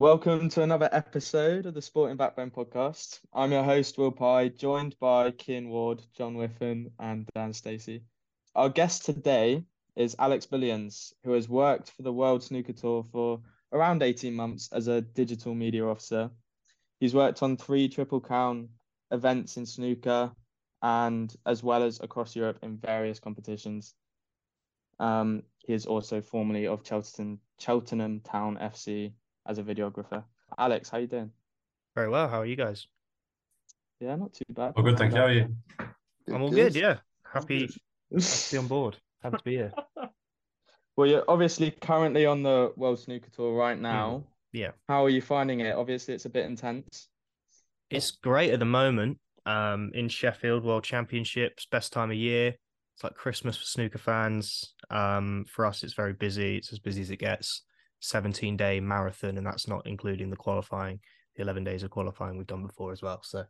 Welcome to another episode of the Sporting Backbone podcast. I'm your host, Will Pye, joined by Kian Ward, John Whiffen, and Dan Stacey. Our guest today is Alex Bullions, who has worked for the World Snooker Tour for around 18 months as a digital media officer. He's worked on three Triple Crown events in snooker and as well as across Europe in various competitions. Um, he is also formerly of Cheltenham, Cheltenham Town FC as a videographer. Alex, how you doing? Very well. How are you guys? Yeah, not too bad. Oh, good. Thank you. How are you? I'm all good. Yeah, happy, happy to be on board. Happy to be here. Well, you're obviously currently on the World Snooker Tour right now. Mm, yeah. How are you finding it? Obviously, it's a bit intense. It's great at the moment. Um, in Sheffield, World Championships, best time of year. It's like Christmas for snooker fans. Um, for us, it's very busy. It's as busy as it gets. 17 day marathon, and that's not including the qualifying, the 11 days of qualifying we've done before as well. So,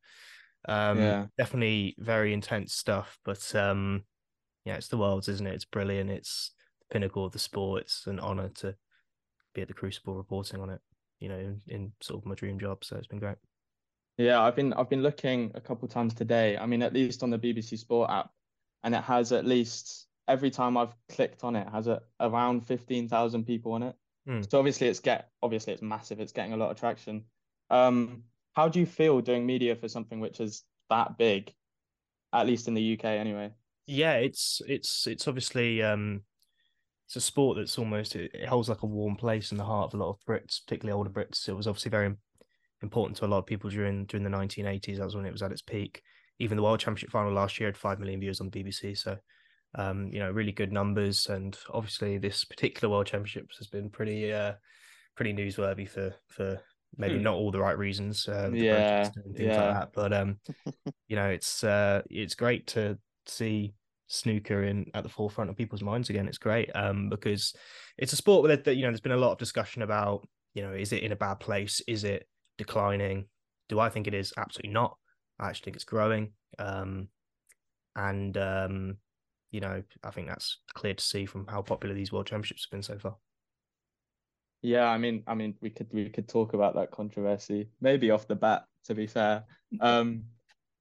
um, Yeah. definitely very intense stuff. But um, yeah, it's the world's, isn't it? It's brilliant. It's the pinnacle of the sport. It's an honor to be at the Crucible reporting on it. You know, in, in sort of my dream job. So it's been great. Yeah, I've been I've been looking a couple times today. I mean, at least on the BBC Sport app, and it has at least every time I've clicked on it, it has a, around 15,000 people on it. Hmm. So obviously it's get obviously it's massive. It's getting a lot of traction. Um, how do you feel doing media for something which is that big, at least in the UK anyway? yeah it's it's it's obviously um it's a sport that's almost it, holds like a warm place in the heart of a lot of brits particularly older brits it was obviously very important to a lot of people during during the 1980s that was when it was at its peak even the world championship final last year had 5 million viewers on bbc so um you know really good numbers and obviously this particular world championships has been pretty uh pretty newsworthy for for maybe Hmm. not all the right reasons the Yeah, things yeah. like that but um you know it's uh it's great to see snooker in at the forefront of people's minds again it's great um because it's a sport where that you know there's been a lot of discussion about you know is it in a bad place is it declining do i think it is absolutely not i actually think it's growing um and um you know i think that's clear to see from how popular these world championships have been so far Yeah, I mean, I mean, we could we could talk about that controversy maybe off the bat. To be fair, um,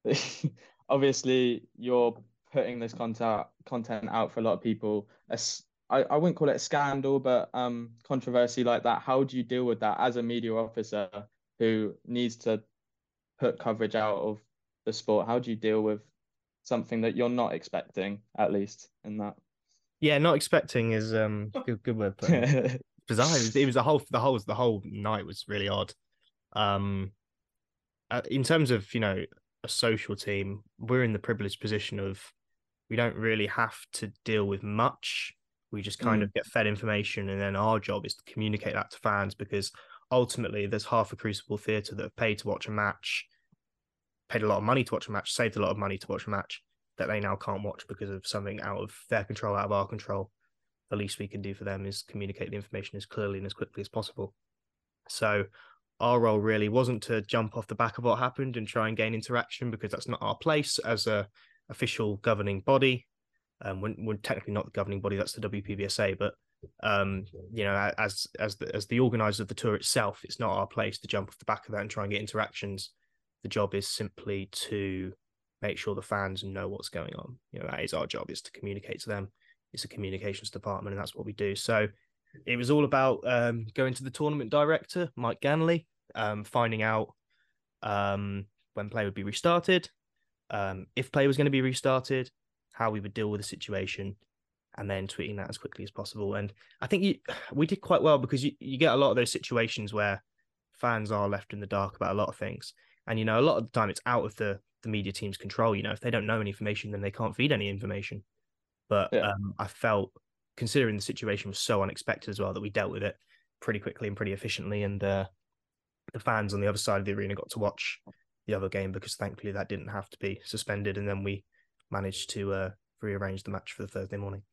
obviously you're putting this content content out for a lot of people. I I wouldn't call it a scandal, but um, controversy like that. How do you deal with that as a media officer who needs to put coverage out of the sport? How do you deal with something that you're not expecting, at least in that? yeah not expecting is um good good word bizarre. It was, it was the whole the whole the whole night was really odd. Um, uh, in terms of you know a social team, we're in the privileged position of we don't really have to deal with much. We just kind of get fed information, and then our job is to communicate that to fans because ultimately there's half a Crucible Theatre that have paid to watch a match, paid a lot of money to watch a match, saved a lot of money to watch a match that they now can't watch because of something out of their control, out of our control the least we can do for them is communicate the information as clearly and as quickly as possible. So our role really wasn't to jump off the back of what happened and try and gain interaction because that's not our place as a official governing body. Um, we're, we're technically not the governing body; that's the WPBSA. But um, you know, as as the, as the organizer of the tour itself, it's not our place to jump off the back of that and try and get interactions. The job is simply to make sure the fans know what's going on. You know, that is our job: is to communicate to them. It's a communications department and that's what we do. So it was all about um, going to the tournament director mike ganley um, finding out um, when play would be restarted um, if play was going to be restarted how we would deal with the situation and then tweeting that as quickly as possible. And i think you, we did quite well because you, you get a lot of those situations where fans are left in the dark about a lot of things and you know a lot of the time it's out of the the media team's control you know if they don't know any information then they can't feed any information but Yeah. um, I felt, considering the situation was so unexpected as well, that we dealt with it pretty quickly and pretty efficiently. And uh, the fans on the other side of the arena got to watch the other game because thankfully that didn't have to be suspended. And then we managed to uh, rearrange the match for the Thursday morning.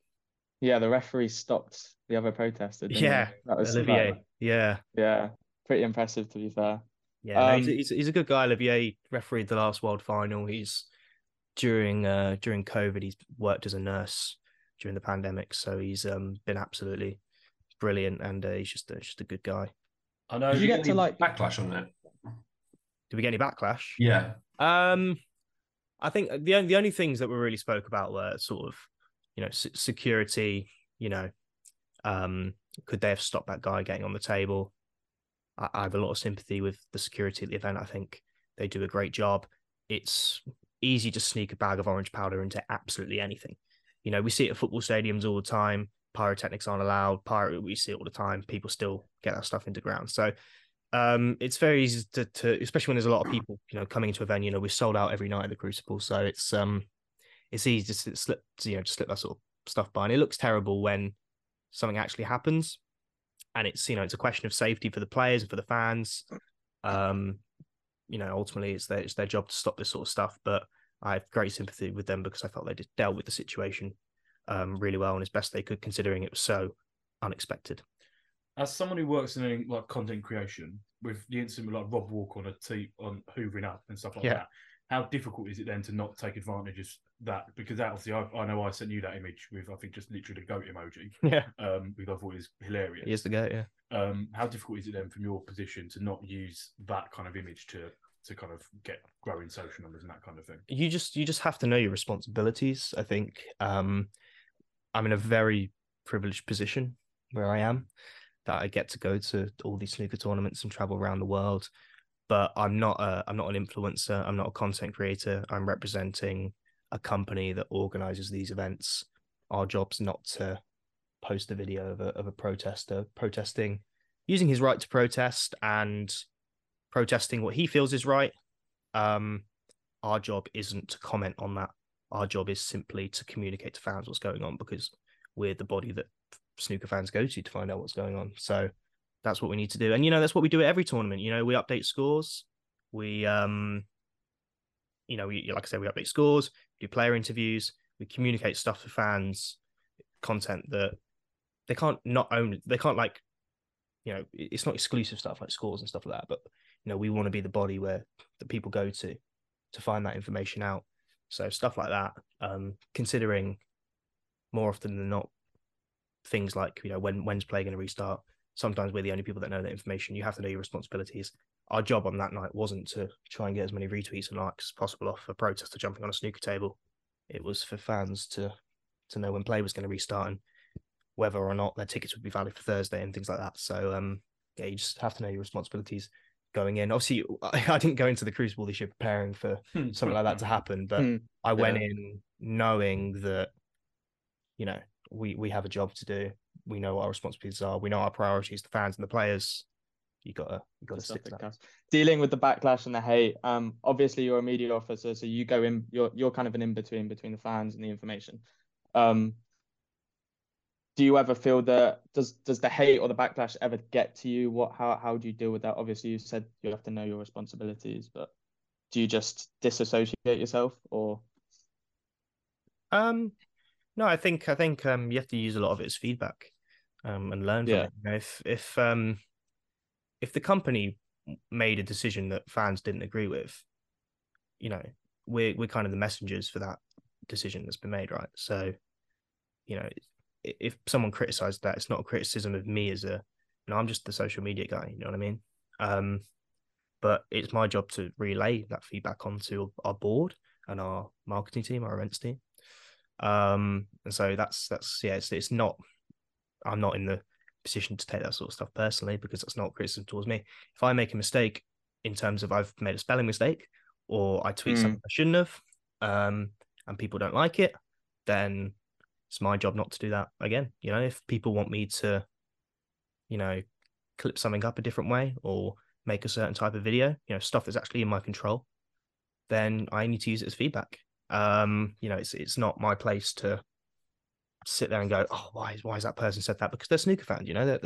Yeah, the referee stopped the other protester. Yeah, that was Olivier, that- yeah, yeah, pretty impressive to be fair. Yeah, no, he's, Um, he's, he's a good guy. Olivier refereed the last World Final. He's during uh during COVID, he's worked as a nurse during the pandemic, so he's um been absolutely brilliant, and uh, he's just a, just a good guy. I know. Did you you get to, like- backlash on it? Did we get any backlash? Yeah. Um, I think the only the only things that we really spoke about were sort of, you know, security. You know, um, could they have stopped that guy getting on the table? I, have a lot of sympathy with the security at the event. I think they do a great job. It's easy to sneak a bag of orange powder into absolutely anything. You know, we see it at football stadiums all the time. Pyrotechnics aren't allowed. Pyro, we see it all the time. People still get that stuff into ground. So um, it's very easy to, to, especially when there's a lot of people, you know, coming into a venue. You know, we're sold out every night at the Crucible, so it's um, it's easy to slip, you know, to slip that sort of stuff by, and it looks terrible when something actually happens, and it's you know, it's a question of safety for the players and for the fans. Um, you know, ultimately, it's their it's their job to stop this sort of stuff, but I have great sympathy with them because I felt they just dealt with the situation um really well and as best they could, considering it was so unexpected. As someone who works in like content creation, with the incident with like Rob Walker on a tee on hoovering up and stuff like Yeah. that, how difficult is it then to not take advantage of that? Because obviously, I, I know I sent you that image with I think just literally the goat emoji, Yeah, um, because I thought it was hilarious. he is the goat. Yeah. um, how difficult is it then from your position to not use that kind of image to to kind of get growing social numbers and that kind of thing? you just you just have to know your responsibilities i think um i'm in a very privileged position where i am that i get to go to all these snooker tournaments and travel around the world but i'm not a i'm not an influencer i'm not a content creator i'm representing a company that organizes these events our job's not to post a video of a, of a protester protesting using his right to protest and protesting what he feels is right um our job isn't to comment on that. Our job is simply to communicate to fans what's going on because we're the body that snooker fans go to to find out what's going on. So that's what we need to do. And you know, that's what we do at every tournament. You know, we update scores. We um you know, we like I said, we update scores, do player interviews, we communicate stuff to fans, content that they can't not own they can't like you know, it's not exclusive stuff like scores and stuff like that, but you know, we want to be the body where the people go to to find that information out. So stuff like that. Um, considering more often than not, things like you know when when's play going to restart. Sometimes we're the only people that know that information. You have to know your responsibilities. Our job on that night wasn't to try and get as many retweets and likes as possible off a protester jumping on a snooker table. It was for fans to to know when play was going to restart and whether or not their tickets would be valid for Thursday and things like that. So um, yeah, you just have to know your responsibilities going in. Obviously, I, I didn't go into the Crucible this year preparing for something like that to happen, but Hmm. I went Yeah. in knowing that, you know, we we have a job to do. We know what our responsibilities are. We know our priorities, the fans and the players. You gotta you gotta stick to that. Dealing with the backlash and the hate. Um, obviously you're a media officer, so you go in. You're you're kind of an in between between the fans and the information. Um, do you ever feel that does does the hate or the backlash ever get to you? What how how do you deal with that? Obviously, you said you have to know your responsibilities, but do you just disassociate yourself or? Um, no, I think I think um you have to use a lot of it as feedback, um, and learn from Yeah. it. You know, if if um if the company made a decision that fans didn't agree with, you know, we're we're kind of the messengers for that decision that's been made, right? So, you know, if someone criticized that, it's not a criticism of me as a, you know, I'm just the social media guy. You know what I mean? Um, but it's my job to relay that feedback onto our board and our marketing team, our events team. Um, and so that's that's yeah, it's it's not. I'm not in the position to take that sort of stuff personally because that's not criticism towards me. If I make a mistake in terms of I've made a spelling mistake or I tweet Mm. something I shouldn't have, um, and people don't like it, then it's my job not to do that again. You know, if people want me to, you know, clip something up a different way or make a certain type of video, you know, stuff that's actually in my control, then I need to use it as feedback. Um, you know, it's it's not my place to sit there and go, oh, why is why has that person said that? Because they're snooker fans, you know, they're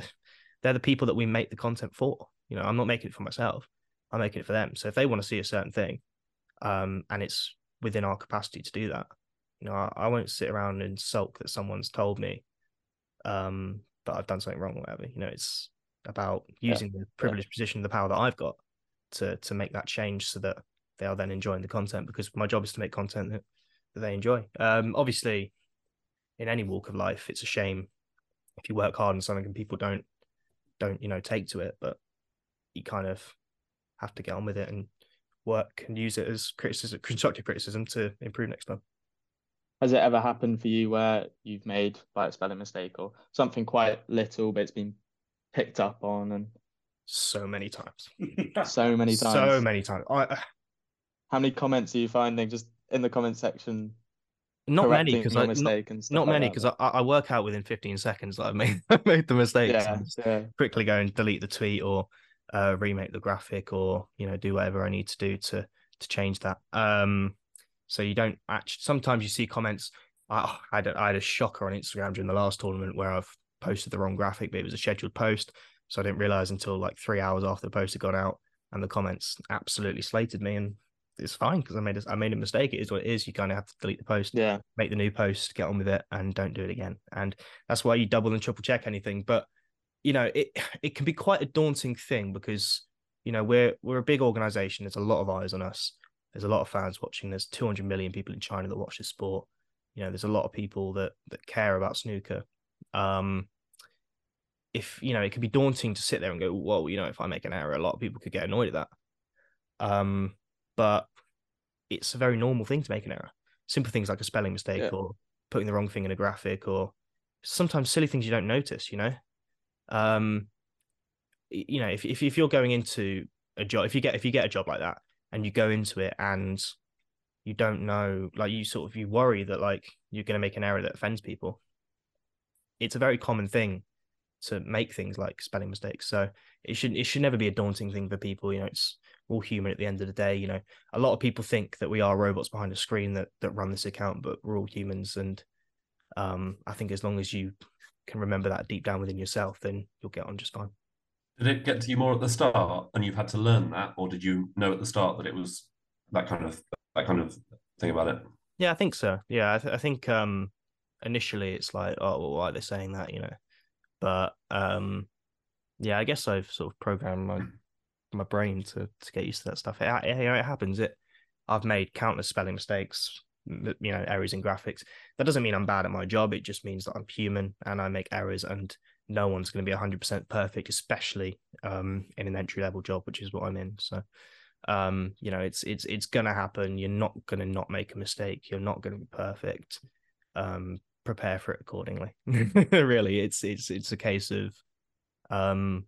they're the people that we make the content for. You know, I'm not making it for myself. I'm making it for them. So if they want to see a certain thing, um, and it's within our capacity to do that, you know, I, I won't sit around and sulk that someone's told me um that I've done something wrong or whatever. You know, it's about using the privileged position, the power that I've got to to make that change so that they are then enjoying the content because my job is to make content that, that they enjoy. Um obviously in any walk of life, it's a shame if you work hard on something and people don't don't, you know, take to it. But you kind of have to get on with it and work and use it as criticism, constructive criticism to improve next time. Has it ever happened for you where you've made like a spelling mistake or something quite little, but it's been picked up on and so many times, so many times, so many times. I, uh, How many comments are you finding just in the comment section? Not many because I not, mistake and stuff not many because I, I work out within 15 seconds that I've made made the mistake. yeah, yeah, quickly go and delete the tweet or uh, remake the graphic or you know do whatever I need to do to to change that. Um, so you don't actually. Sometimes you see comments. I, I had a, I had a shocker on Instagram during the last tournament where I've posted the wrong graphic, but it was a scheduled post, so I didn't realize until like three hours after the post had gone out, and the comments absolutely slated me, and it's fine because I made a, I made a mistake. It is what it is. You kind of have to delete the post, yeah. make the new post, get on with it, and don't do it again. And that's why you double and triple check anything. But you know, it it can be quite a daunting thing because you know we're we're a big organization. There's a lot of eyes on us. There's a lot of fans watching. There's 200 million people in China that watch this sport. You know, there's a lot of people that that care about snooker. Um, if you know, it can be daunting to sit there and go, well, you know, if I make an error, a lot of people could get annoyed at that. Um, but it's a very normal thing to make an error. Simple things like a spelling mistake Yeah. or putting the wrong thing in a graphic or sometimes silly things you don't notice, you know? Um you know, if if if you're going into a job if you get if you get a job like that and you go into it and you don't know like you sort of you worry that like you're going to make an error that offends people it's a very common thing to make things like spelling mistakes so it should it should never be a daunting thing for people you know it's we're all human at the end of the day you know a lot of people think that we are robots behind a screen that that run this account but we're all humans and um i think as long as you can remember that deep down within yourself then you'll get on just fine Did it get to you more at the start, and you've had to learn that, or did you know at the start that it was that kind of that kind of thing about it? Yeah, I think so. Yeah, I, th- I think um initially it's like, oh, well, why are they saying that? You know, but um yeah, I guess I've sort of programmed my my brain to to get used to that stuff. It, it, you know, it happens. It I've made countless spelling mistakes, you know, errors in graphics. That doesn't mean I'm bad at my job. It just means that I'm human and I make errors, and no one's going to be 100% perfect, especially um in an entry level job, which is what I'm in. So um you know it's it's it's gonna happen you're not gonna not make a mistake you're not gonna be perfect um prepare for it accordingly really it's it's it's a case of um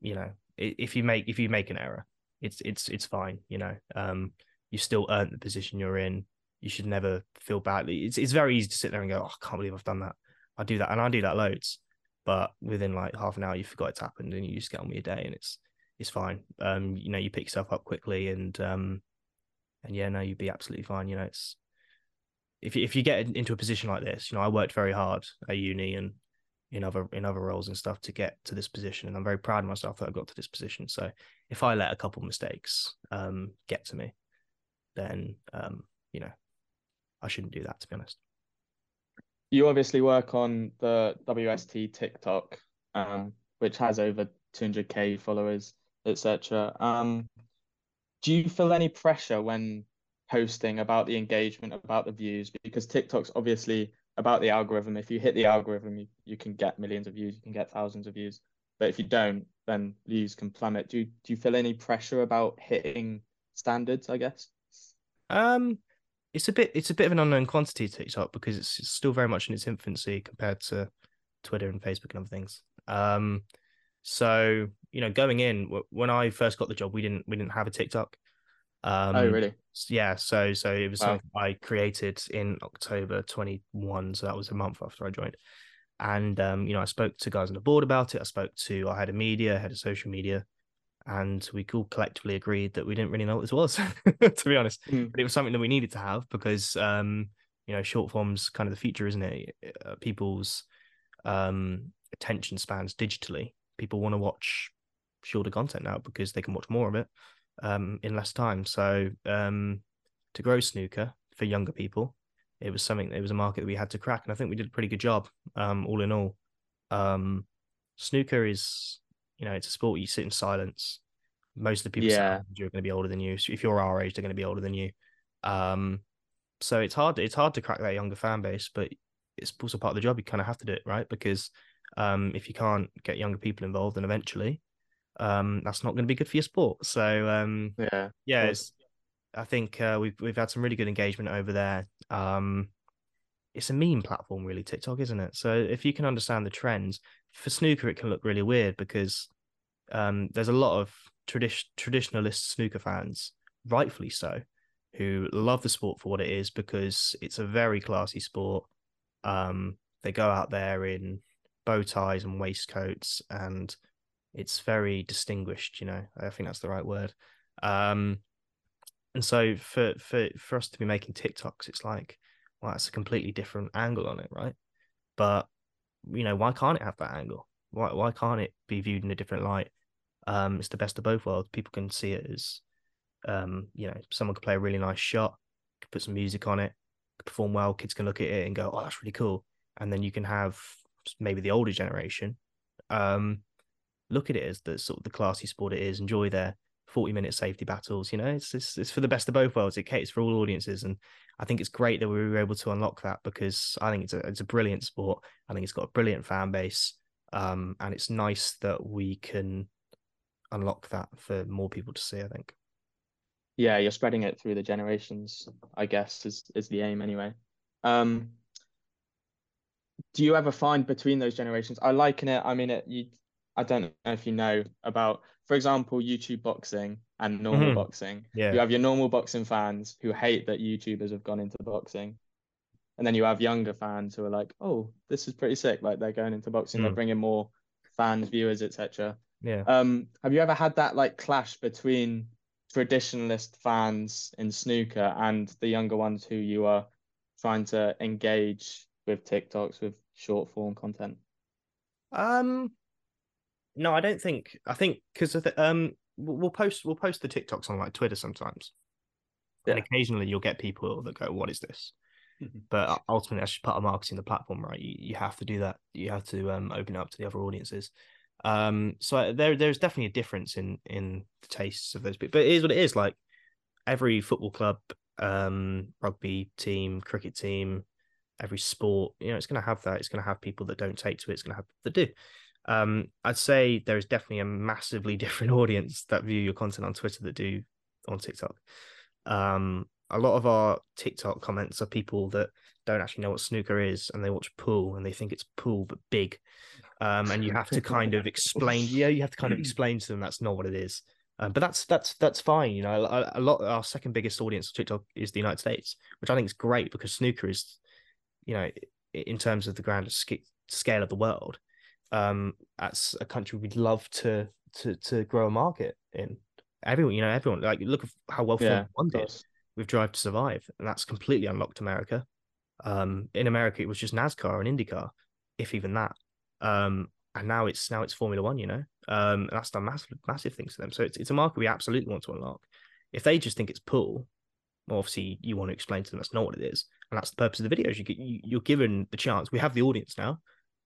you know if you make if you make an error it's it's it's fine you know um you still earn the position you're in you should never feel badly it's it's very easy to sit there and go oh, i can't believe i've done that i do that and i do that loads but within like half an hour you forgot it's happened and you just get on with your day and it's it's fine. Um, you know, you pick yourself up quickly and um and yeah, no, you'd be absolutely fine. You know, it's if you, if you get into a position like this, you know, I worked very hard at uni and in other in other roles and stuff to get to this position, and I'm very proud of myself that I got to this position. So if I let a couple mistakes um get to me, then um you know, I shouldn't do that to be honest. You obviously work on the WST TikTok, um, which has over 200k followers, etc. Um, do you feel any pressure when posting about the engagement, about the views? Because TikTok's obviously about the algorithm. If you hit the algorithm, you, you can get millions of views, you can get thousands of views. But if you don't, then views can plummet. Do you, do you feel any pressure about hitting standards, I guess? Um, it's a bit it's a bit of an unknown quantity TikTok because it's, it's still very much in its infancy compared to Twitter and Facebook and other things. Um, so you know, going in when I first got the job, we didn't we didn't have a TikTok. Um, oh, really? Yeah, so so it was Wow. something I created in October 21, so that was a month after I joined. And um, you know, I spoke to guys on the board about it. I spoke to our head of media, head of social media, and we all collectively agreed that we didn't really know what this was, to be honest. Mm. But it was something that we needed to have because um, you know, short form's kind of the future, isn't it? Uh, people's um attention spans digitally. People want to watch shorter content now because they can watch more of it um in less time. So um to grow snooker for younger people, it was something it was a market that we had to crack. And I think we did a pretty good job, um, all in all. Um snooker is, you know, it's a sport you sit in silence. Most of the people Yeah. around you are going to be older than you. So if you're our age, they're going to be older than you. Um so it's hard it's hard to crack that younger fan base, but it's also part of the job. You kind of have to do it, right? Because um, if you can't get younger people involved, then eventually um, that's not going to be good for your sport. So um, Yeah. yeah, it's, I think uh, we've we've had some really good engagement over there. Um, it's a meme platform, really, TikTok, isn't it? So if you can understand the trends for snooker, it can look really weird because um, there's a lot of tradi- traditionalist snooker fans, rightfully so, who love the sport for what it is because it's a very classy sport. Um, they go out there in bow ties and waistcoats, and it's very distinguished. You know, I think that's the right word. Um, and so for for for us to be making TikToks, it's like, well, that's a completely different angle on it, right? But you know, why can't it have that angle? Why why can't it be viewed in a different light? Um, it's the best of both worlds. People can see it as, um, you know, someone could play a really nice shot, could put some music on it, could perform well. Kids can look at it and go, "Oh, that's really cool." And then you can have maybe the older generation, um, look at it as the sort of the classy sport it is. Enjoy their forty minute safety battles. You know, it's it's, it's for the best of both worlds. It caters for all audiences, and I think it's great that we were able to unlock that because I think it's a it's a brilliant sport. I think it's got a brilliant fan base, um, and it's nice that we can unlock that for more people to see. I think. yeah, you're spreading it through the generations, I guess, is is the aim anyway. Um, do you ever find between those generations? I liken it. I mean, it. You, I don't know if you know about, for example, YouTube boxing and normal Mhm. boxing. Yeah. You have your normal boxing fans who hate that YouTubers have gone into boxing, and then you have younger fans who are like, "Oh, this is pretty sick!" Like they're going into boxing, they're Mm. bringing more fans, viewers, etc. Yeah. Um, have you ever had that like clash between traditionalist fans in snooker and the younger ones who you are trying to engage with TikToks with short form content? Um, no, I don't think. I think because um, we'll post we'll post the TikToks on like Twitter sometimes, and occasionally you'll get people that go, "What is this?" Mhm. But ultimately, that's just part of marketing the platform, right? You you have to do that. You have to um open it up to the other audiences. Um, so there there's definitely a difference in in the tastes of those people, but it is what it is. Like every football club, um, rugby team, cricket team, every sport, you know, it's going to have that. It's going to have people that don't take to it. It's going to have that do. Um, I'd say there is definitely a massively different audience that view your content on Twitter that do on TikTok. Um, a lot of our TikTok comments are people that don't actually know what snooker is and they watch pool and they think it's pool but big. Um, and you have to kind of explain, yeah, you have to kind of explain to them that's not what it is. Um, but that's that's that's fine. You know, a, a lot. Our second biggest audience of TikTok is the United States, which I think is great because snooker is, you know, in terms of the grand sca- scale of the world, um, that's a country we'd love to to to grow a market in. Everyone, you know, everyone like look at how well Yeah, Formula One did with Drive to Survive, and that's completely unlocked America. Um, in America, it was just NASCAR and IndyCar, if even that. Um, and now it's now it's Formula One, you know. Um, and that's done massive massive things to them. So it's it's a market we absolutely want to unlock. If they just think it's pool, well, obviously you want to explain to them that's not what it is, and that's the purpose of the videos. You get you, you're given the chance. We have the audience now.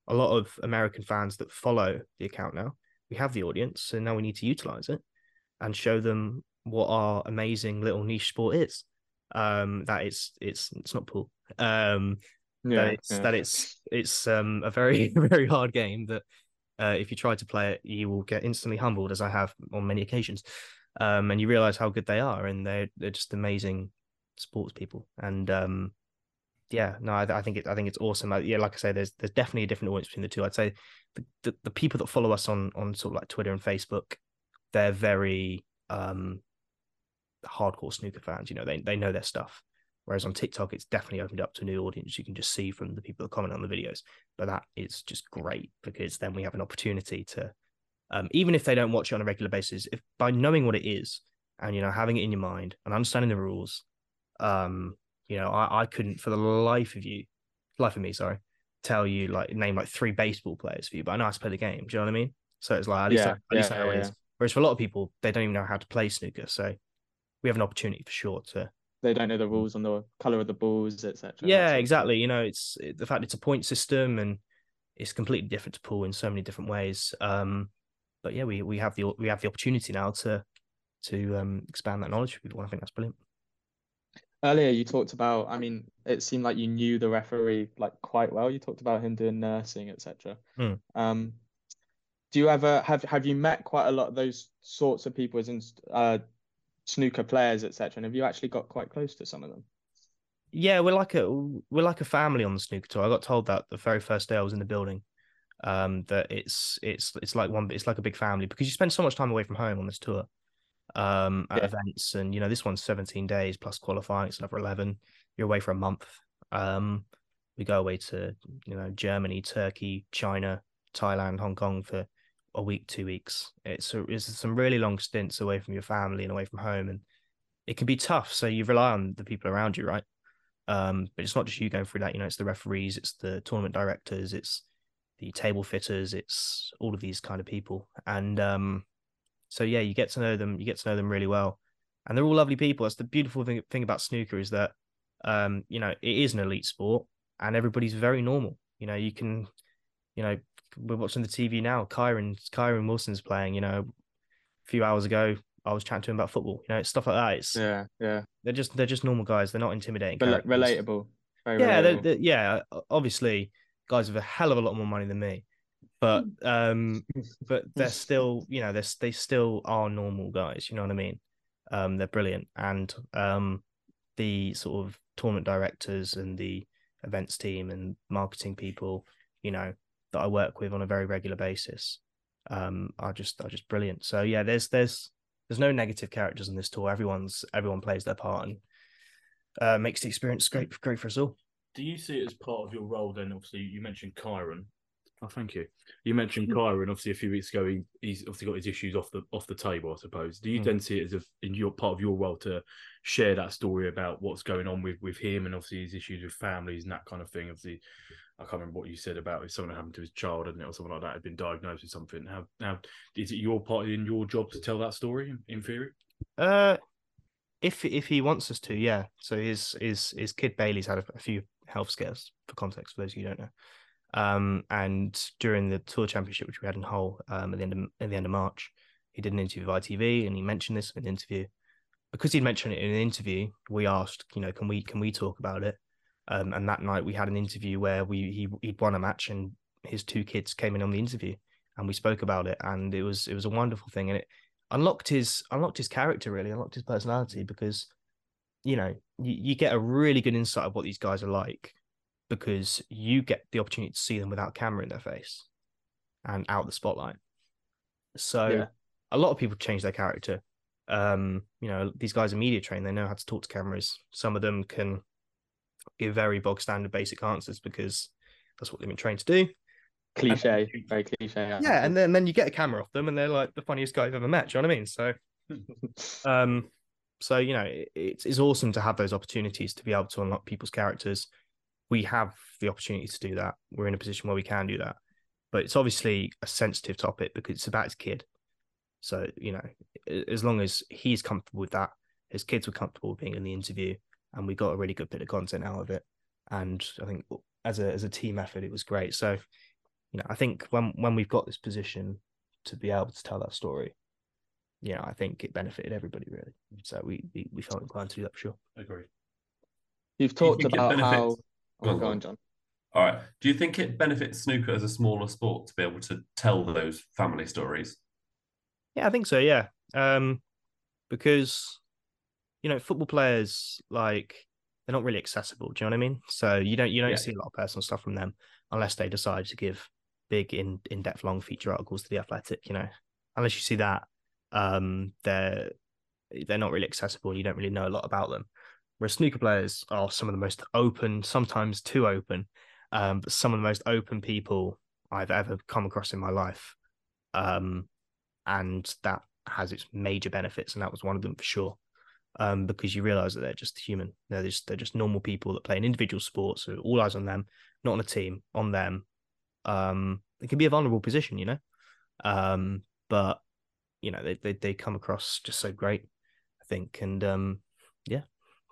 A lot of American fans that follow the account now. We have the audience, so now we need to utilize it and show them what our amazing little niche sport is. Um, that it's it's it's not pool. Um, Yeah, that it's yeah. that it's it's um a very very hard game that uh, if you try to play it, you will get instantly humbled, as I have on many occasions. Um, and you realize how good they are, and they're they're just amazing sports people. And um, yeah, no, I, I think it I think it's awesome. Uh, yeah, like I say, there's there's definitely a different audience between the two. I'd say the, the, the people that follow us on on sort of like Twitter and Facebook, they're very um hardcore snooker fans. You know, they they know their stuff. Whereas on TikTok, it's definitely opened up to a new audience. You can just see from the people that comment on the videos. But that is just great because then we have an opportunity to, um, even if they don't watch it on a regular basis, if by knowing what it is and you know having it in your mind and understanding the rules, um, you know, I, I couldn't for the life of you, life of me, sorry, tell you like name like three baseball players for you, but I know how to play the game. Do you know what I mean? So it's like at least I, Yeah, at least yeah, I know what yeah, it is. Whereas for a lot of people, they don't even know how to play snooker. So we have an opportunity for sure to They don't know the rules on the color of the balls, etc. yeah, exactly. You know, it's it, the fact it's a point system and it's completely different to pool in so many different ways. Um, but yeah, we we have the we have the opportunity now to to um expand that knowledge for people. I think that's brilliant. Earlier, you talked about. I mean, it seemed like you knew the referee like quite well. You talked about him doing nursing, etc. Hmm. Um, do you ever have have you met quite a lot of those sorts of people as in uh, snooker players, etc. And have you actually got quite close to some of them? Yeah, we're like a we're like a family on the snooker tour. I got told that the very first day I was in the building, um, that it's it's it's like one it's like a big family because you spend so much time away from home on this tour, um, at Yeah. events, and you know this one's seventeen days plus qualifying. It's another eleven. You're away for a month. Um, we go away to you know Germany, Turkey, China, Thailand, Hong Kong for a week, two weeks. It's a, it's some really long stints away from your family and away from home, and it can be tough. So you rely on the people around you, right? Um, but it's not just you going through that. You know, it's the referees, it's the tournament directors, it's the table fitters, it's all of these kind of people, and um, so yeah, you get to know them. You get to know them really well, and they're all lovely people. That's the beautiful thing, thing about snooker is that um, you know it is an elite sport, and everybody's very normal. You know, you can, you know, we're watching the TV now. Kyren Kyren Wilson's playing. You know, a few hours ago, I was chatting to him about football. You know, it's stuff like that. It's Yeah, yeah. they're just they're just normal guys. They're not intimidating. Characters. relatable. Very Yeah, they're, they're- yeah. Obviously, guys with a hell of a lot more money than me, but um, but they're still, you know, they're they still are normal guys. You know what I mean? Um, they're brilliant, and um, the sort of tournament directors and the events team and marketing people, you know, that I work with on a very regular basis, um, are just are just brilliant. So yeah, there's there's there's no negative characters in this tour. Everyone's everyone plays their part and uh, makes the experience great great for us all. Do you see it as part of your role then? Obviously, you mentioned Kyren. Oh, thank you. You mentioned Kyren. Obviously, a few weeks ago, he, he's obviously got his issues off the off the table. I suppose. Do you Mm. then see it as a, in your part of your role to share that story about what's going on with with him and obviously his issues with families and that kind of thing? Obviously, I can't remember what you said about if something happened to his child, and it or something like that had been diagnosed with something. How now is it your part in your job to tell that story? In, in theory, Uh, if if he wants us to, yeah. So his his his kid Bailey's had a, a few health scares. For context, for those of you who don't know, um, and during the tour championship, which we had in Hull, um, at the end of at the end of March, he did an interview with ITV, and he mentioned this in an interview. Because he'd mentioned it in an interview, we asked, you know, can we can we talk about it? Um, and that night we had an interview where we he he'd won a match, and his two kids came in on the interview, and we spoke about it, and it was it was a wonderful thing, and it unlocked his unlocked his character really unlocked his personality because you know you, you get a really good insight of what these guys are like because you get the opportunity to see them without camera in their face and out the spotlight. So Yeah. a lot of people change their character. Um you know these guys are media trained. They know how to talk to cameras. Some of them can give very bog standard basic answers because that's what they've been trained to do. Cliche, very cliche. yeah and then, then you get a camera off them and they're like the funniest guy you've ever met. Do you know what i mean? So um so you know it, it's, it's awesome to have those opportunities to be able to unlock people's characters we have the opportunity to do that we're in a position where we can do that but it's obviously a sensitive topic because it's about his kid so you know as long as he's comfortable with that his kids were comfortable being in the interview and we got a really good bit of content out of it and i think as a as a team effort it was great so you know i think when when we've got this position to be able to tell that story you know, I think it benefited everybody really. So we we, we felt inclined to do that for sure. agreed. You've Do you talked about how. Go Oh, on, go go on, on. John. All right. Do you think it benefits snooker as a smaller sport to be able to tell those family stories? Yeah, I think so. Yeah, um, because you know, football players like they're not really accessible. Do you know what I mean? So you don't you don't Yeah. see a lot of personal stuff from them unless they decide to give big in in depth long feature articles to the Athletic. You know, unless you see that, um, they're they're not really accessible. You don't really know a lot about them. Whereas snooker players are some of the most open, sometimes too open, um, but some of the most open people I've ever come across in my life. Um, and that has its major benefits, and that was one of them for sure. Um, because you realize that they're just human. They're just they're just normal people that play an individual sport, so all eyes on them, not on a team, on them. Um, it can be a vulnerable position, you know. Um, but you know, they they they come across just so great, I think. And um, yeah,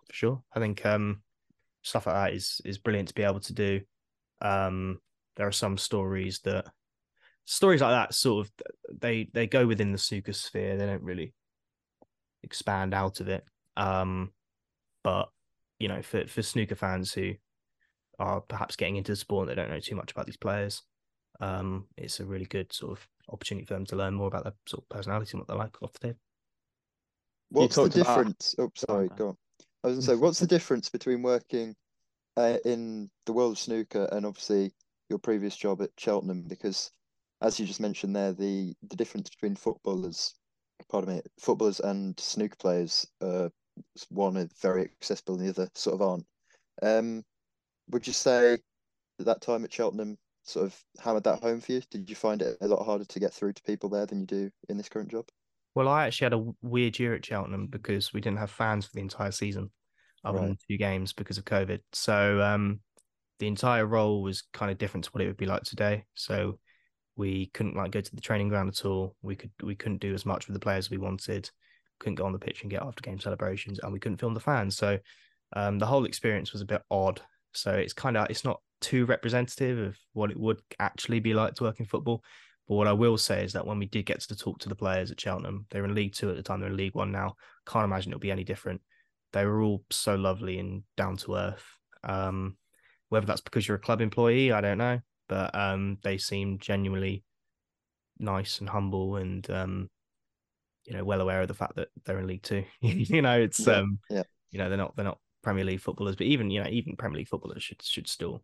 for sure. I think um stuff like that is is brilliant to be able to do. Um, there are some stories that stories like that sort of they they go within the snooker sphere. They don't really expand out of it. Um, but you know, for for snooker fans who are perhaps getting into the sport and they don't know too much about these players, um, it's a really good sort of opportunity for them to learn more about their sort of personality and what they're like off the table. What's the talked about- difference? Oh, sorry, go on. I was gonna say, what's the difference between working uh, in the world of snooker and obviously your previous job at Cheltenham? Because as you just mentioned there, the the difference between footballers, pardon me, footballers and snooker players, uh, one are very accessible and the other sort of aren't. Um, would you say that that time at Cheltenham sort of hammered that home for you? Did you find it a lot harder to get through to people there than you do in this current job? Well, I actually had a weird year at Cheltenham because we didn't have fans for the entire season, other than Right. two games because of COVID. So um, the entire role was kind of different to what it would be like today. So we couldn't like go to the training ground at all. We could we couldn't do as much with the players we wanted. Couldn't go on the pitch and get after game celebrations, and we couldn't film the fans. So um, the whole experience was a bit odd. So it's kind of it's not too representative of what it would actually be like to work in football. But what I will say is that when we did get to talk to the players at Cheltenham, they were in League Two at the time, they're in League One now. Can't imagine it'll be any different. They were all so lovely and down to earth. Um, whether that's because you're a club employee, I don't know, but um, they seemed genuinely nice and humble and um, you know well aware of the fact that they're in League Two. you know, it's Yeah, um, yeah. you know they're not they're not Premier League footballers, but even you know even Premier League footballers should should still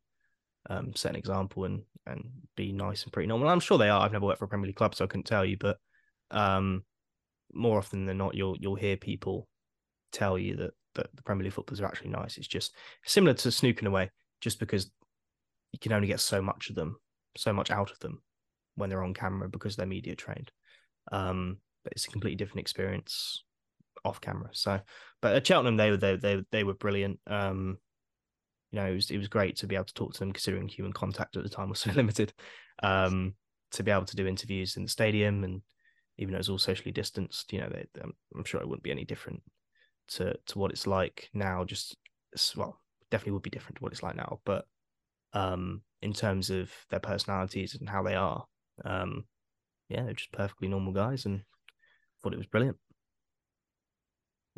um, set an example and and be nice and pretty normal. I'm sure they are. I've never worked for a Premier League club, so I couldn't tell you. But um, more often than not, you'll you'll hear people tell you that that the Premier League footballers are actually nice. It's just similar to snooking away, just because you can only get so much of them, so much out of them when they're on camera because they're media trained. Um, but it's a completely different experience off camera. So, but at Cheltenham, they were they they they were brilliant. Um, you know, it was it was great to be able to talk to them, considering human contact at the time was so limited. Um, to be able to do interviews in the stadium, and even though it was all socially distanced, you know, they, um, I'm sure it wouldn't be any different to to what it's like now. Just well, definitely would be different to what it's like now, but um, in terms of their personalities and how they are, um, yeah, they're just perfectly normal guys, and thought it was brilliant.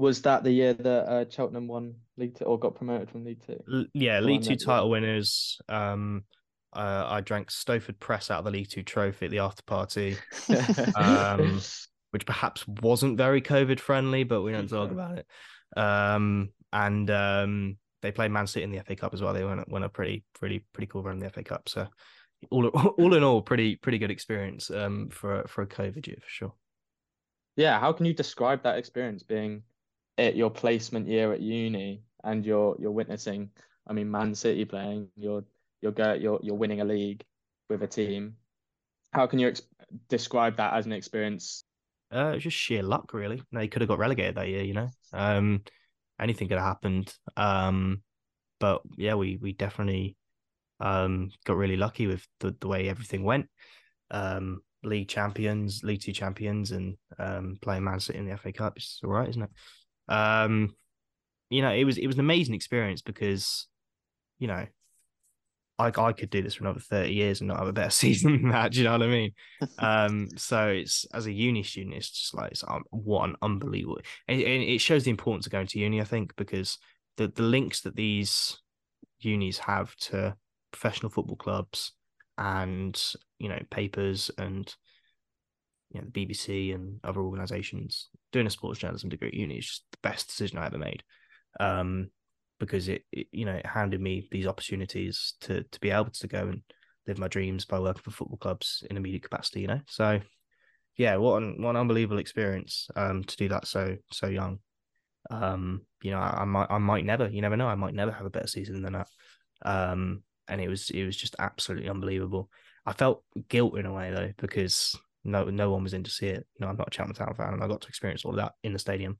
Was that the year that uh, Cheltenham won League Two or got promoted from League Two? L- yeah, The League Two title winners. Um, uh, I drank Stowford Press out of the League Two trophy at the after party, Um, which perhaps wasn't very COVID friendly, but we don't talk about it. Um, and um, they played Man City in the FA Cup as well. They won, a- won a pretty, pretty, pretty cool run in the FA Cup. So all, all in all, pretty, pretty good experience. Um, for for a COVID year for sure. Yeah, how can you describe that experience being at your placement year at uni and you're you're witnessing, I mean, Man City playing, you're you're go you're you're winning a league with a team. How can you ex describe that as an experience? Uh, it was just sheer luck, really. They could have got relegated that year, you know. Um, anything could have happened. Um, but yeah, we we definitely um got really lucky with the the way everything went. Um, league champions, League Two champions, and um playing Man City in the FA Cup. It's all right, isn't it? Um, you know, it was it was an amazing experience because, you know, I I could do this for another thirty years and not have a better season than that. Do you know what I mean? um so it's as a uni student it's just like it's, um, what an unbelievable and, and it shows the importance of going to uni i think because the the links that these unis have to professional football clubs and you know papers and you know the bbc and other organizations doing a sports journalism degree at uni is just the best decision i ever made um because it, it you know it handed me these opportunities to to be able to go and live my dreams by working for football clubs in a media capacity, you know. So yeah, what an what an unbelievable experience um to do that so so young. Um, you know, I, I might I might never, you never know, I might never have a better season than that. Um and it was it was just absolutely unbelievable. I felt guilt in a way though, because no no one was in to see it. You know, I'm not a Cheltenham Town fan and I got to experience all of that in the stadium.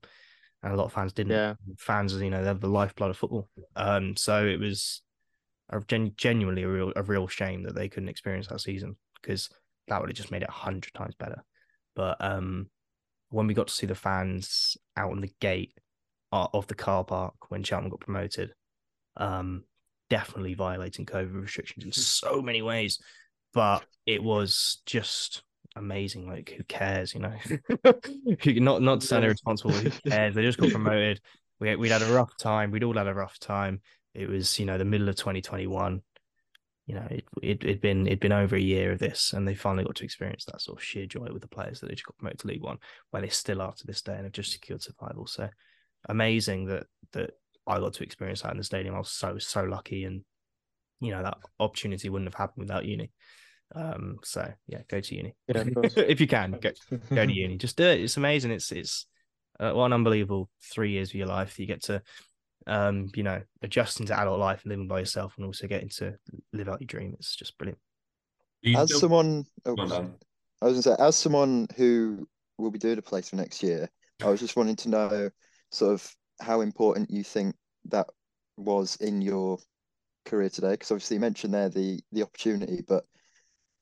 And a lot of fans didn't. Yeah. Fans, you know, they're the lifeblood of football. Um, so it was a gen- genuinely a real a real shame that they couldn't experience that season because that would have just made it a hundred times better. But um, when we got to see the fans out on the gate of the car park when Cheltenham got promoted, um, definitely violating COVID restrictions in so many ways. But it was just amazing. Like, who cares? You know, not not to sound irresponsible. Who cares? They just got promoted. We we'd had a rough time. We'd all had a rough time. It was you know the middle of 2021. you know, it, it, it'd been it'd been over a year of this, and they finally got to experience that sort of sheer joy with the players that they just got promoted to League One, where they still are to this day and have just secured survival. So amazing that that I got to experience that in the stadium. I was so so lucky, and you know that opportunity wouldn't have happened without uni. Um, so yeah, go to uni Yeah, if you can. Go go to uni. Just do it. It's amazing. It's it's uh, what an unbelievable three years of your life. You get to um, you know, adjust into adult life and living by yourself, and also getting to live out your dream. It's just brilliant. As someone, oh, Go on, Dan. I was gonna say, as someone who will be doing a placement next year, I was just wanting to know sort of how important you think that was in your career today, because obviously you mentioned there the the opportunity, but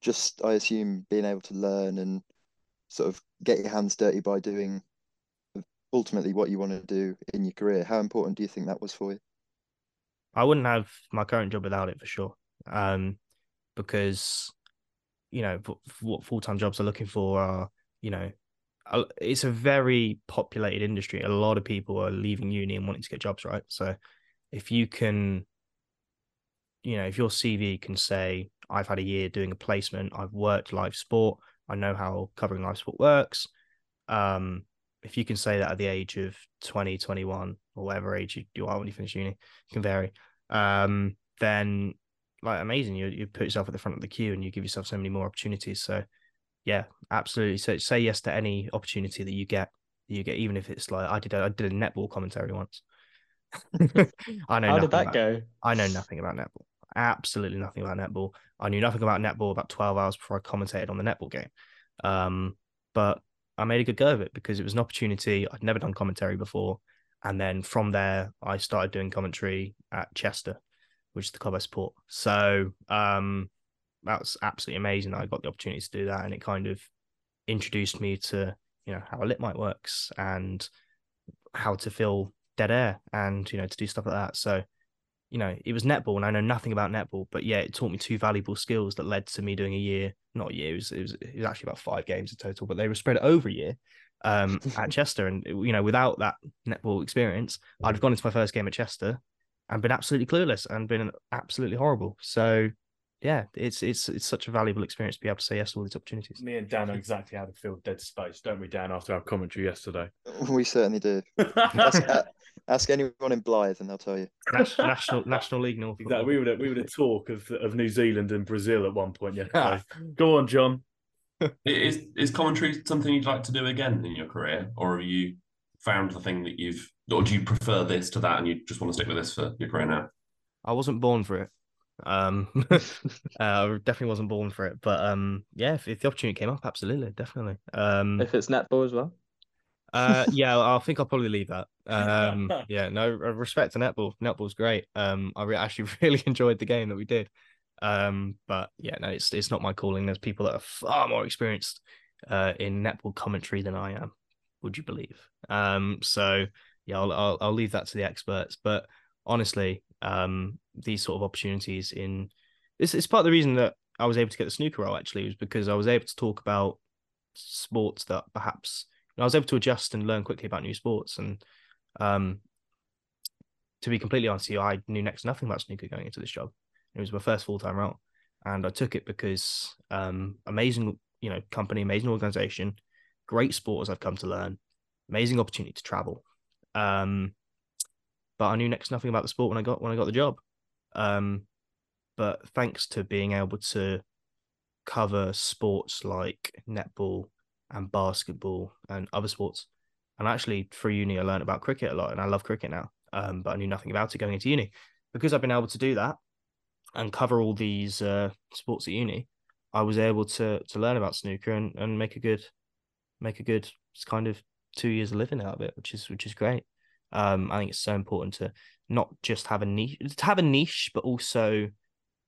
just I assume being able to learn and sort of get your hands dirty by doing ultimately what you want to do in your career. How important do you think that was for you? I wouldn't have my current job without it for sure. Um, because you know what full time jobs are looking for are you know it's a very populated industry. A lot of people are leaving uni and wanting to get jobs, right? So if you can, you know, if your CV can say I've had a year doing a placement, I've worked live sport, I know how covering live sport works. Um, if you can say that at the age of 20, 21, or whatever age you, you are when you finish uni, it can vary. Um, then like amazing, you you put yourself at the front of the queue and you give yourself so many more opportunities. So yeah, absolutely. So say yes to any opportunity that you get. You get even if it's like I did. A, I did a netball commentary once. I know. How did that about- go? I know nothing about netball. Absolutely nothing about netball. I knew nothing about netball about 12 hours before I commentated on the netball game. Um, but I made a good go of it because it was an opportunity. I'd never done commentary before. And then from there, I started doing commentary at Chester, which is the club I support. So um, that was absolutely amazing I got the opportunity to do that. And it kind of introduced me to, you know, how a lit mic works and how to fill dead air and, you know, to do stuff like that. So you know, it was netball and I know nothing about netball, but yeah, it taught me two valuable skills that led to me doing a year, not a year, it was, it was, it was actually about five games in total, but they were spread over a year um, at Chester. And, you know, without that netball experience, I'd have gone into my first game at Chester and been absolutely clueless and been absolutely horrible. So yeah, it's, it's, it's such a valuable experience to be able to say yes to all these opportunities. Me and Dan know exactly how to fill dead space, don't we, Dan? After our commentary yesterday. We certainly do. Ask, a- ask anyone in Blyth and they'll tell you. Nas- National, National League North. Exactly. We were we were the talk of of New Zealand and Brazil at one point. Yeah. Go on, John. Is is commentary something you'd like to do again in your career, or have you found the thing that you've, or do you prefer this to that, and you just want to stick with this for your career now? I wasn't born for it. Um, uh, I definitely wasn't born for it. But um, yeah, if, if the opportunity came up, absolutely, definitely. Um, If it's netball as well. uh, yeah, I think I'll probably leave that. Um, yeah, no uh, respect to netball. Netball's great. Um, I re- actually really enjoyed the game that we did. Um, but yeah, no, it's it's not my calling. There's people that are far more experienced uh in netball commentary than I am. Would you believe? Um, so yeah, I'll I'll, I'll leave that to the experts. But honestly, um, these sort of opportunities in it's it's part of the reason that I was able to get the snooker role actually was because I was able to talk about sports that perhaps I was able to adjust and learn quickly about new sports. And um, to be completely honest you, I knew next to nothing about snooker going into this job. It was my first full time role, and I took it because um, amazing, you know, company, amazing organization, great sport as I've come to learn, amazing opportunity to travel. Um, but I knew next nothing about the sport when I got when I got the job. Um, but thanks to being able to cover sports like netball and basketball and other sports, and actually through uni I learned about cricket a lot, and I love cricket now. Um, but I knew nothing about it going into uni because I've been able to do that and cover all these uh, sports at uni. I was able to to learn about snooker and, and make a good make a good kind of two years of living out of it, which is which is great. Um, I think it's so important to not just have a niche, to have a niche, but also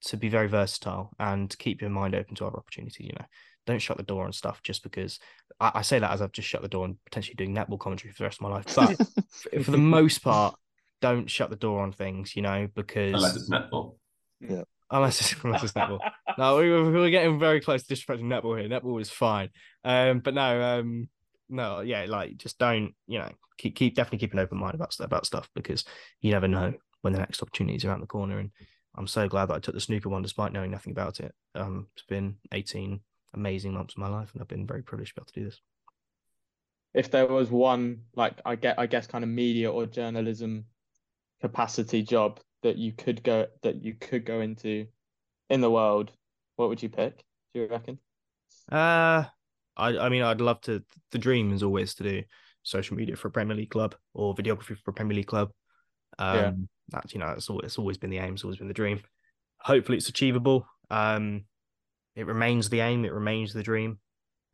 to be very versatile and keep your mind open to other opportunities. You know, don't shut the door on stuff just because I, I say that as I've just shut the door and potentially doing netball commentary for the rest of my life. But for the most part, don't shut the door on things. You know, because Unless it's netball. unless it's, unless it's netball. no, we were, we were getting very close to disrespecting netball here. Netball is fine. Um, but no, um, no, yeah, like just don't, you know, keep keep definitely keep an open mind about stuff about stuff because you never know when the next opportunity is around the corner. And I'm so glad that I took the snooker one despite knowing nothing about it. Um, it's been 18 amazing months of my life, and I've been very privileged to be able to do this. If there was one, like I get, I guess, kind of media or journalism capacity job that you could go that you could go into in the world, what would you pick? Do you reckon? Uh, I, I mean, I'd love to. The dream is always to do social media for a Premier League club or videography for a Premier League club. Um, yeah. That's you know, it's always, it's always been the aim. It's always been the dream. Hopefully, it's achievable. Um, it remains the aim. It remains the dream.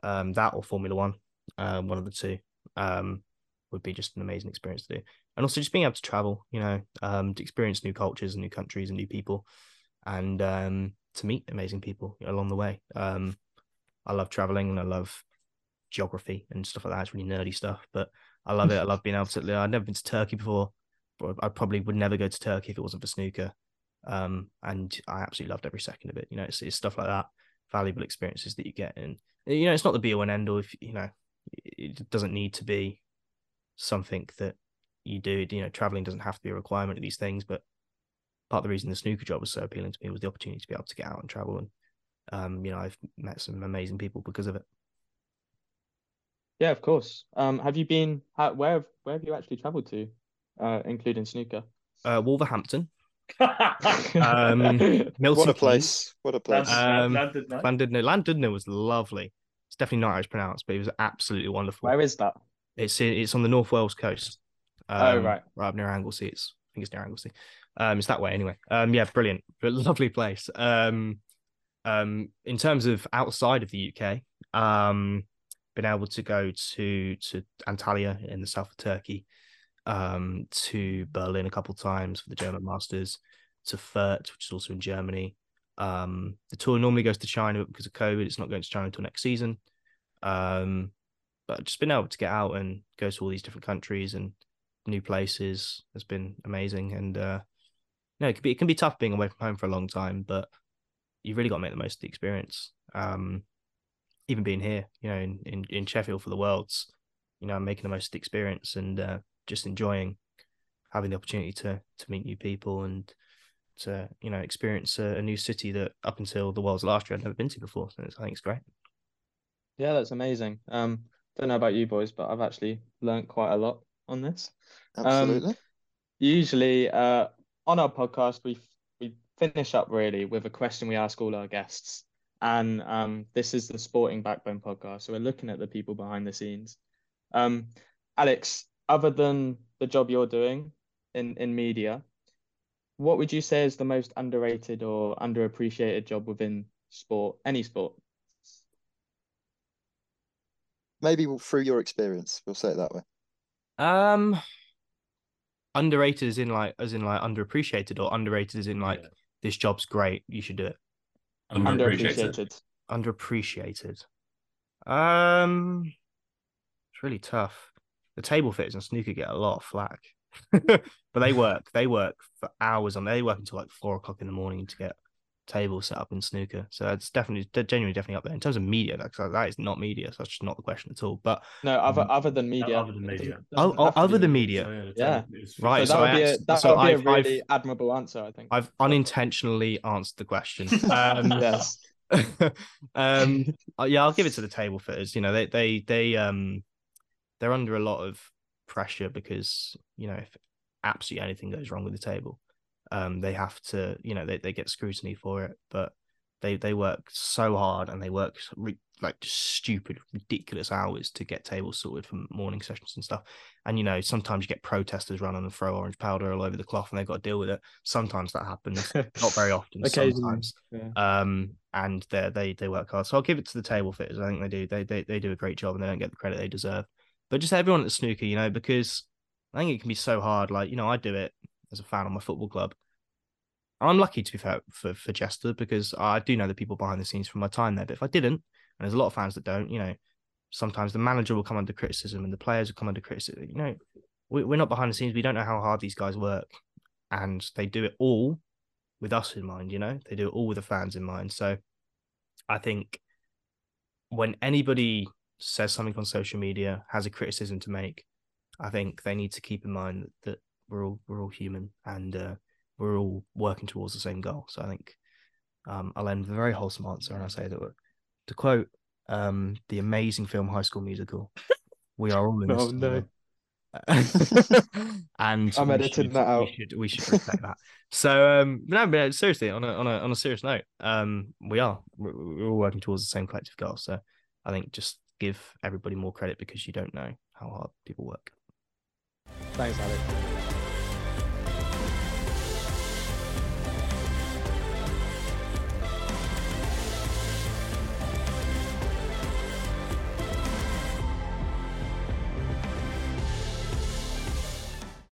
Um, that or Formula One, um, one of the two, um, would be just an amazing experience to do. And also just being able to travel, you know, um, to experience new cultures and new countries and new people, and um, to meet amazing people along the way. Um, I love traveling and I love geography and stuff like that. It's really nerdy stuff, but I love it. I love being able to. I've never been to Turkey before. But I probably would never go to Turkey if it wasn't for snooker. Um, and I absolutely loved every second of it. You know, it's, it's stuff like that, valuable experiences that you get, and you know, it's not the be all and end all. If you know, it doesn't need to be something that you do. You know, traveling doesn't have to be a requirement of these things, but part of the reason the snooker job was so appealing to me was the opportunity to be able to get out and travel and um, you know, I've met some amazing people because of it. Yeah, of course. Um, have you been? How, where have where have you actually travelled to, uh, including snooker? Uh, Wolverhampton. um, Milton what a place! What a place! Um, Llandudno. Llandudno. Llandudno was lovely. It's definitely not how it's pronounced, but it was absolutely wonderful. Where is that? It's in, it's on the North Wales coast. Oh, um, oh right, right up near Anglesey. It's I think it's near Anglesey. Um, it's that way anyway. Um, yeah, brilliant, lovely place. Um, um, in terms of outside of the UK, um, been able to go to to Antalya in the south of Turkey, um, to Berlin a couple times for the German Masters, to Fürth, which is also in Germany. Um, the tour normally goes to China, but because of COVID, it's not going to China until next season. Um, but just been able to get out and go to all these different countries and new places has been amazing. And uh, you know, it can be it can be tough being away from home for a long time, but you've really got to make the most of the experience. Um, even being here, you know, in, in, in Sheffield for the Worlds, you know, making the most of the experience and uh, just enjoying having the opportunity to to meet new people and to you know experience a, a, new city that up until the Worlds last year I'd never been to before. So I think it's great. Yeah, that's amazing. Um, don't know about you boys, but I've actually learned quite a lot on this. Absolutely. Um, usually, uh, on our podcast, we we finish up really with a question we ask all our guests. And um, this is the Sporting Backbone podcast. So we're looking at the people behind the scenes. Um, Alex, other than the job you're doing in, in media, what would you say is the most underrated or underappreciated job within sport, any sport? Maybe through your experience, we'll say it that way. Um, underrated is in like as in like underappreciated or underrated is in like yeah this job's great. You should do it. Underappreciated. Underappreciated. Um, it's really tough. The table fitters and snooker get a lot of flack, but they work. They work for hours on. They work until like four o'clock in the morning to get table set up in snooker. So it's definitely, genuinely, definitely up there in terms of media. That's that is not media. So that's just not the question at all. But no, other um, other than media, other than media, oh, oh, other than media, yeah, right. So, so that would be a, that so would be a really I've, admirable answer. I think I've unintentionally answered the question. Um, yes. um. Uh, yeah, I'll give it to the table fitters. You know, they they they um they're under a lot of pressure because you know if absolutely anything goes wrong with the table um, they have to, you know, they, they get scrutiny for it, but they they work so hard and they work re- like stupid, ridiculous hours to get tables sorted for morning sessions and stuff. And you know, sometimes you get protesters running and throw orange powder all over the cloth, and they've got to deal with it. Sometimes that happens, not very often. sometimes, yeah. um, and they they they work hard. So I'll give it to the table fitters. I think they do. They they they do a great job, and they don't get the credit they deserve. But just everyone at the snooker, you know, because I think it can be so hard. Like you know, I do it as a fan of my football club. I'm lucky to be fair for, for Chester because I do know the people behind the scenes from my time there. But if I didn't, and there's a lot of fans that don't, you know, sometimes the manager will come under criticism and the players will come under criticism. You know, we, we're not behind the scenes. We don't know how hard these guys work, and they do it all with us in mind. You know, they do it all with the fans in mind. So I think when anybody says something on social media, has a criticism to make, I think they need to keep in mind that we're all we're all human and uh, we're all working towards the same goal. So I think um, I'll end with a very wholesome answer, and I say that to quote um, the amazing film High School Musical, "We are all in this." Oh, no. and I'm editing should- that out. We should we should respect that. So um, no, but seriously, on a on a on a serious note, um, we are we're, we're all working towards the same collective goal. So I think just give everybody more credit because you don't know how hard people work. Thanks, Alex.